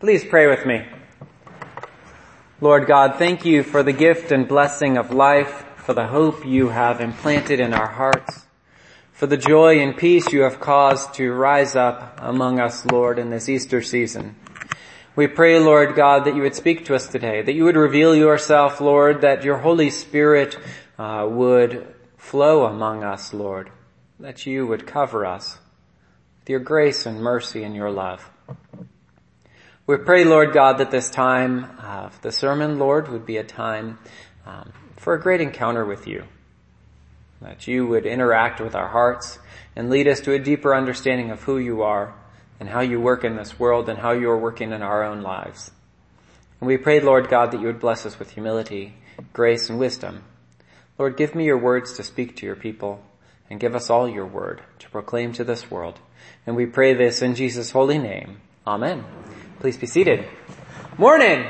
Please pray with me. Lord God, thank you for the gift and blessing of life, for the hope you have implanted in our hearts, for the joy and peace you have caused to rise up among us, Lord, in this Easter season. We pray, Lord God, that you would speak to us today, that you would reveal yourself, Lord, that your Holy Spirit uh, would flow among us, Lord, that you would cover us with your grace and mercy and your love. We pray, Lord God, that this time of the sermon, Lord, would be a time um, for a great encounter with you. That you would interact with our hearts and lead us to a deeper understanding of who you are and how you work in this world and how you are working in our own lives. And we pray, Lord God, that you would bless us with humility, grace, and wisdom. Lord, give me your words to speak to your people and give us all your word to proclaim to this world. And we pray this in Jesus' holy name. Amen. Please be seated. Morning.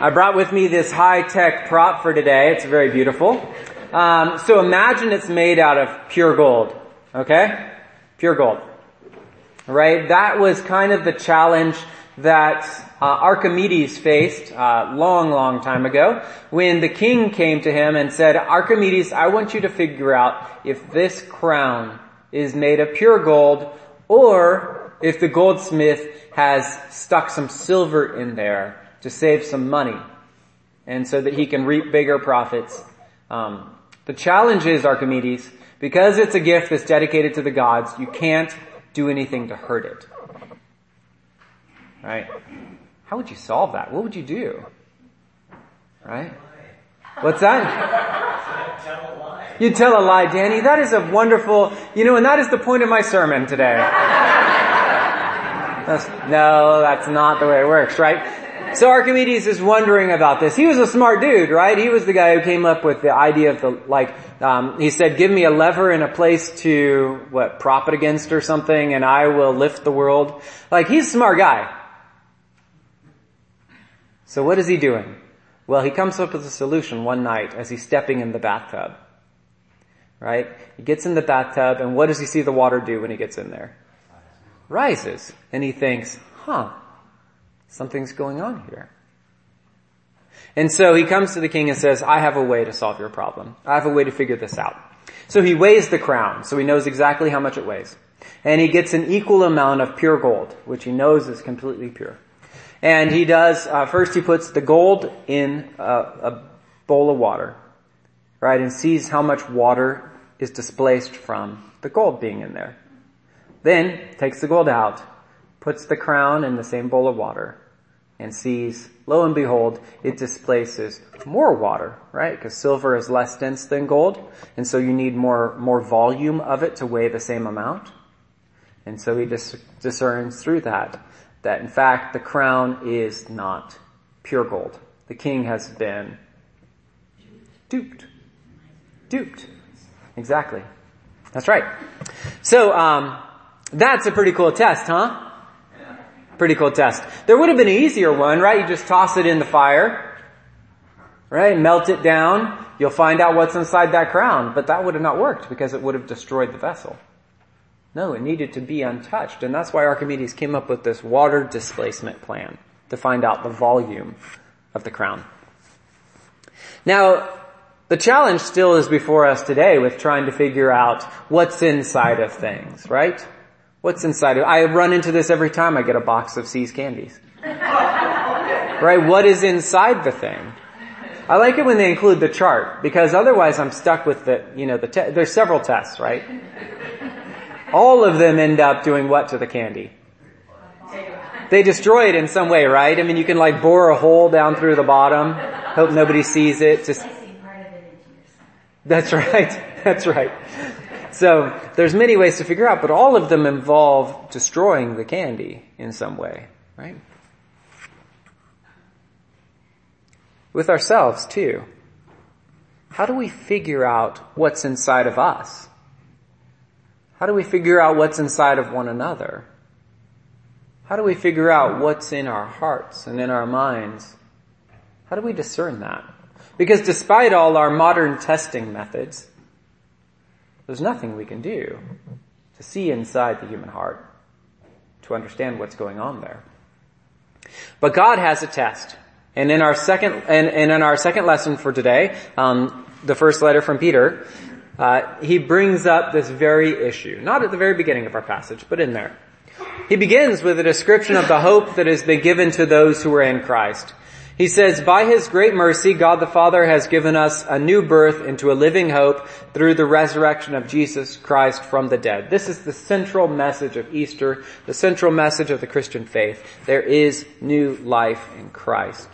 I brought with me this high-tech prop for today. It's very beautiful. Um, so imagine it's made out of pure gold. Okay? Pure gold. Right? That was kind of the challenge that uh, Archimedes faced uh, long, long time ago when the king came to him and said, Archimedes, I want you to figure out if this crown is made of pure gold or if the goldsmith has stuck some silver in there to save some money and so that he can reap bigger profits. Um, the challenge is, Archimedes, because it's a gift that's dedicated to the gods, you can't do anything to hurt it. Right? How would you solve that? What would you do? Right? What's that? You tell a lie, Danny. That is a wonderful, you know, and that is the point of my sermon today. That's, no, that's not the way it works, right? So Archimedes is wondering about this. He was a smart dude, right? He was the guy who came up with the idea of the, like, um, he said, give me a lever and a place to, what, prop it against or something and I will lift the world. Like, he's a smart guy. So what is he doing? Well, he comes up with a solution one night as he's stepping in the bathtub. Right? He gets in the bathtub and what does he see the water do when he gets in there? Rises and he thinks, huh, something's going on here. And so he comes to the king and says, I have a way to solve your problem. I have a way to figure this out. So he weighs the crown, so he knows exactly how much it weighs. And he gets an equal amount of pure gold, which he knows is completely pure. And he does, uh, first he puts the gold in a, a bowl of water, right, and sees how much water is displaced from the gold being in there. Then takes the gold out, puts the crown in the same bowl of water, and sees, lo and behold, it displaces more water, right? Because silver is less dense than gold, and so you need more, more volume of it to weigh the same amount. And so he dis- discerns through that, that in fact the crown is not pure gold. The king has been duped. Duped. Exactly. That's right. So, um, that's a pretty cool test, huh? Pretty cool test. There would have been an easier one, right? You just toss it in the fire, right? Melt it down. You'll find out what's inside that crown. But that would have not worked because it would have destroyed the vessel. No, it needed to be untouched. And that's why Archimedes came up with this water displacement plan to find out the volume of the crown. Now, the challenge still is before us today with trying to figure out what's inside of things, right? What's inside of I run into this every time I get a box of See's candies. right? What is inside the thing? I like it when they include the chart because otherwise I'm stuck with the, you know, the te- there's several tests, right? All of them end up doing what to the candy? They destroy it in some way, right? I mean, you can like bore a hole down through the bottom, hope nobody sees it. Just that's right. That's right. So there's many ways to figure out, but all of them involve destroying the candy in some way, right? With ourselves too. How do we figure out what's inside of us? How do we figure out what's inside of one another? How do we figure out what's in our hearts and in our minds? How do we discern that? Because despite all our modern testing methods, there's nothing we can do to see inside the human heart, to understand what's going on there. But God has a test. And in our second, and, and in our second lesson for today, um, the first letter from Peter, uh, he brings up this very issue. Not at the very beginning of our passage, but in there. He begins with a description of the hope that has been given to those who are in Christ. He says, by His great mercy, God the Father has given us a new birth into a living hope through the resurrection of Jesus Christ from the dead. This is the central message of Easter, the central message of the Christian faith. There is new life in Christ.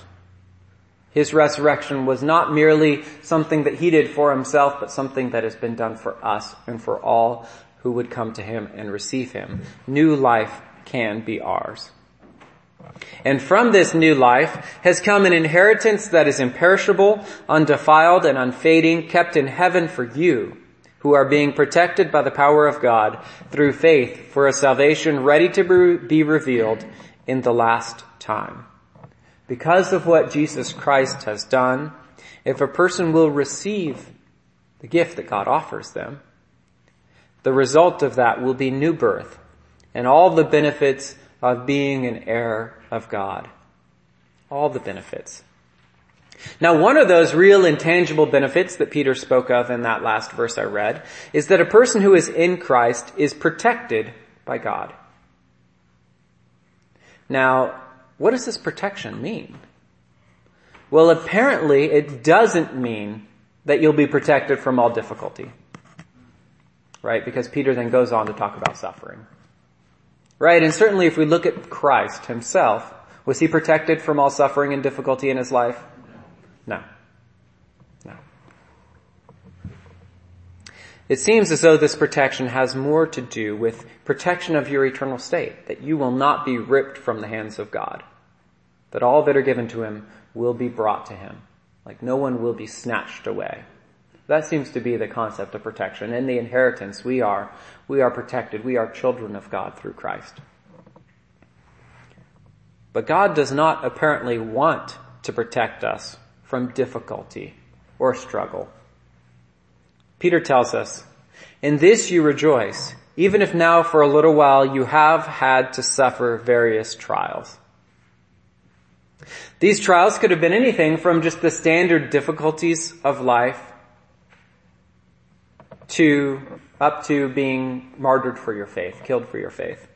His resurrection was not merely something that He did for Himself, but something that has been done for us and for all who would come to Him and receive Him. New life can be ours. And from this new life has come an inheritance that is imperishable, undefiled, and unfading, kept in heaven for you, who are being protected by the power of God through faith for a salvation ready to be revealed in the last time. Because of what Jesus Christ has done, if a person will receive the gift that God offers them, the result of that will be new birth and all the benefits of being an heir of God. All the benefits. Now one of those real intangible benefits that Peter spoke of in that last verse I read is that a person who is in Christ is protected by God. Now, what does this protection mean? Well, apparently it doesn't mean that you'll be protected from all difficulty. Right? Because Peter then goes on to talk about suffering. Right? And certainly if we look at Christ himself, was he protected from all suffering and difficulty in his life? No. No. It seems as though this protection has more to do with protection of your eternal state, that you will not be ripped from the hands of God, that all that are given to him will be brought to him, like no one will be snatched away. That seems to be the concept of protection. In the inheritance, we are, we are protected. We are children of God through Christ. But God does not apparently want to protect us from difficulty or struggle. Peter tells us, in this you rejoice, even if now for a little while you have had to suffer various trials. These trials could have been anything from just the standard difficulties of life to up to being martyred for your faith, killed for your faith.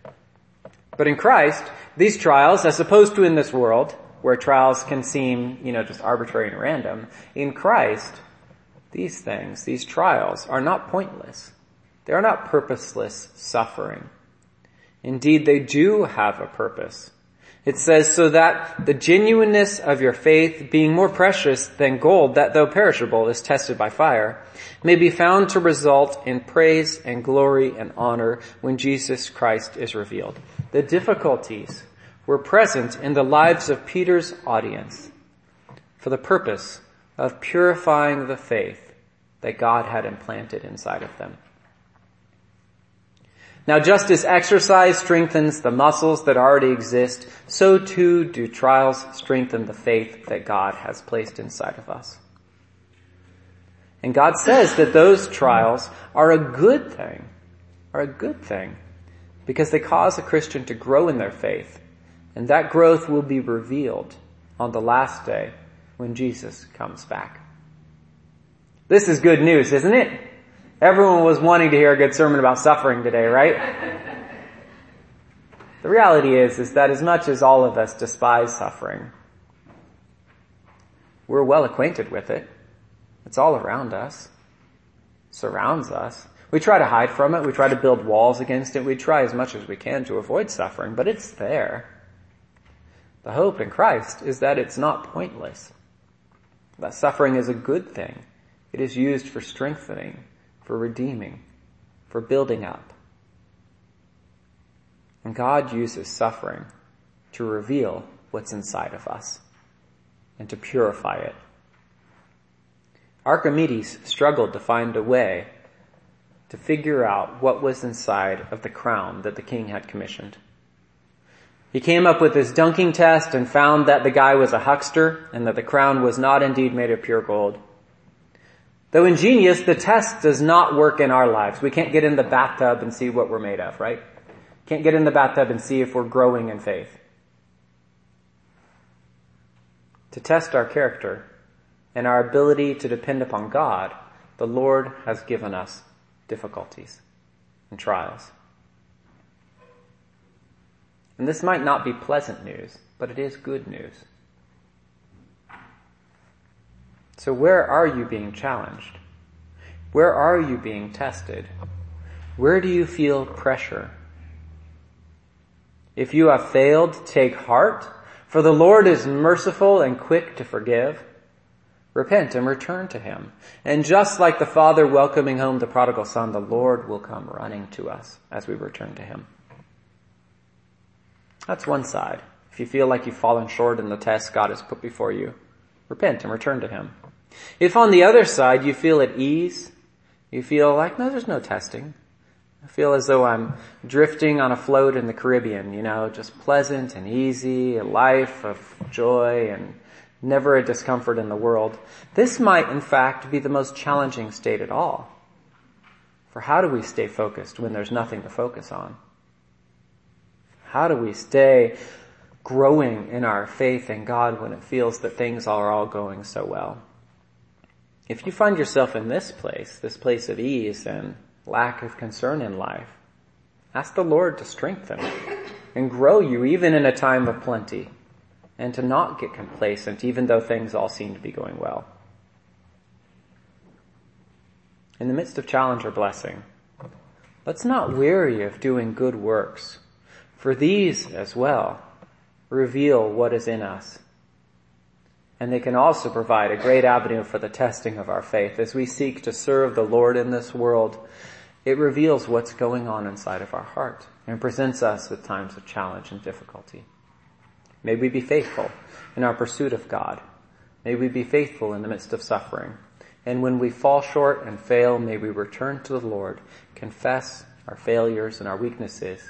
But in Christ, these trials, as opposed to in this world, where trials can seem, you know, just arbitrary and random, in Christ, these things, these trials, are not pointless. They are not purposeless suffering. Indeed, they do have a purpose. It says, so that the genuineness of your faith, being more precious than gold that though perishable is tested by fire, may be found to result in praise and glory and honor when Jesus Christ is revealed. The difficulties were present in the lives of Peter's audience for the purpose of purifying the faith that God had implanted inside of them. Now just as exercise strengthens the muscles that already exist, so too do trials strengthen the faith that God has placed inside of us. And God says that those trials are a good thing, are a good thing, because they cause a Christian to grow in their faith, and that growth will be revealed on the last day when Jesus comes back. This is good news, isn't it? Everyone was wanting to hear a good sermon about suffering today, right? the reality is, is that as much as all of us despise suffering, we're well acquainted with it. It's all around us. Surrounds us. We try to hide from it. We try to build walls against it. We try as much as we can to avoid suffering, but it's there. The hope in Christ is that it's not pointless. That suffering is a good thing. It is used for strengthening for redeeming, for building up. And God uses suffering to reveal what's inside of us and to purify it. Archimedes struggled to find a way to figure out what was inside of the crown that the king had commissioned. He came up with his dunking test and found that the guy was a huckster and that the crown was not indeed made of pure gold. Though ingenious, the test does not work in our lives. We can't get in the bathtub and see what we're made of, right? Can't get in the bathtub and see if we're growing in faith. to test our character and our ability to depend upon God, the Lord has given us difficulties and trials. And this might not be pleasant news, but it is good news. So where are you being challenged? Where are you being tested? Where do you feel pressure? If you have failed, take heart, for the Lord is merciful and quick to forgive. Repent and return to Him. And just like the Father welcoming home the prodigal son, the Lord will come running to us as we return to Him. That's one side. If you feel like you've fallen short in the test God has put before you, repent and return to Him. If on the other side you feel at ease, you feel like, no, there's no testing. I feel as though I'm drifting on a float in the Caribbean, you know, just pleasant and easy, a life of joy and never a discomfort in the world. This might in fact be the most challenging state at all. For how do we stay focused when there's nothing to focus on? How do we stay growing in our faith in God when it feels that things are all going so well? If you find yourself in this place, this place of ease and lack of concern in life, ask the Lord to strengthen and grow you even in a time of plenty and to not get complacent even though things all seem to be going well. In the midst of challenge or blessing, let's not weary of doing good works for these as well reveal what is in us. And they can also provide a great avenue for the testing of our faith. As we seek to serve the Lord in this world, it reveals what's going on inside of our heart and presents us with times of challenge and difficulty. May we be faithful in our pursuit of God. May we be faithful in the midst of suffering. And when we fall short and fail, may we return to the Lord, confess our failures and our weaknesses,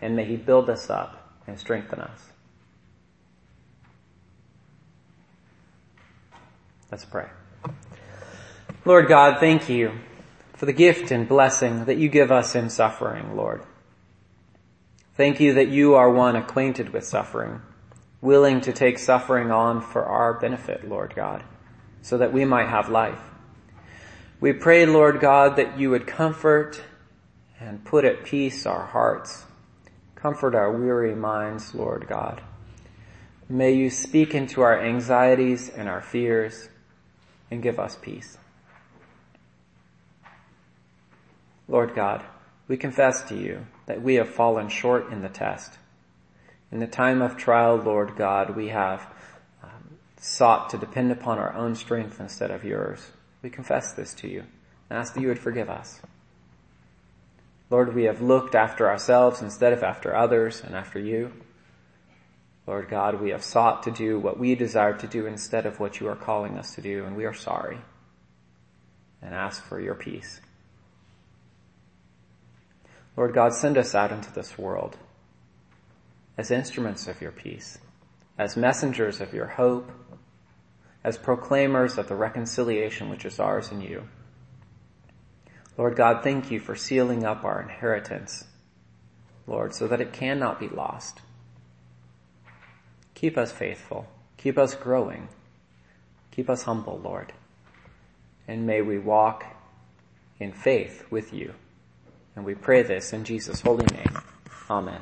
and may He build us up and strengthen us. Let's pray. Lord God, thank you for the gift and blessing that you give us in suffering, Lord. Thank you that you are one acquainted with suffering, willing to take suffering on for our benefit, Lord God, so that we might have life. We pray, Lord God, that you would comfort and put at peace our hearts Comfort our weary minds, Lord God. May you speak into our anxieties and our fears and give us peace. Lord God, we confess to you that we have fallen short in the test. In the time of trial, Lord God, we have um, sought to depend upon our own strength instead of yours. We confess this to you and ask that you would forgive us. Lord, we have looked after ourselves instead of after others and after you. Lord God, we have sought to do what we desire to do instead of what you are calling us to do, and we are sorry and ask for your peace. Lord God, send us out into this world as instruments of your peace, as messengers of your hope, as proclaimers of the reconciliation which is ours in you. Lord God, thank you for sealing up our inheritance, Lord, so that it cannot be lost. Keep us faithful. Keep us growing. Keep us humble, Lord. And may we walk in faith with you. And we pray this in Jesus' holy name. Amen.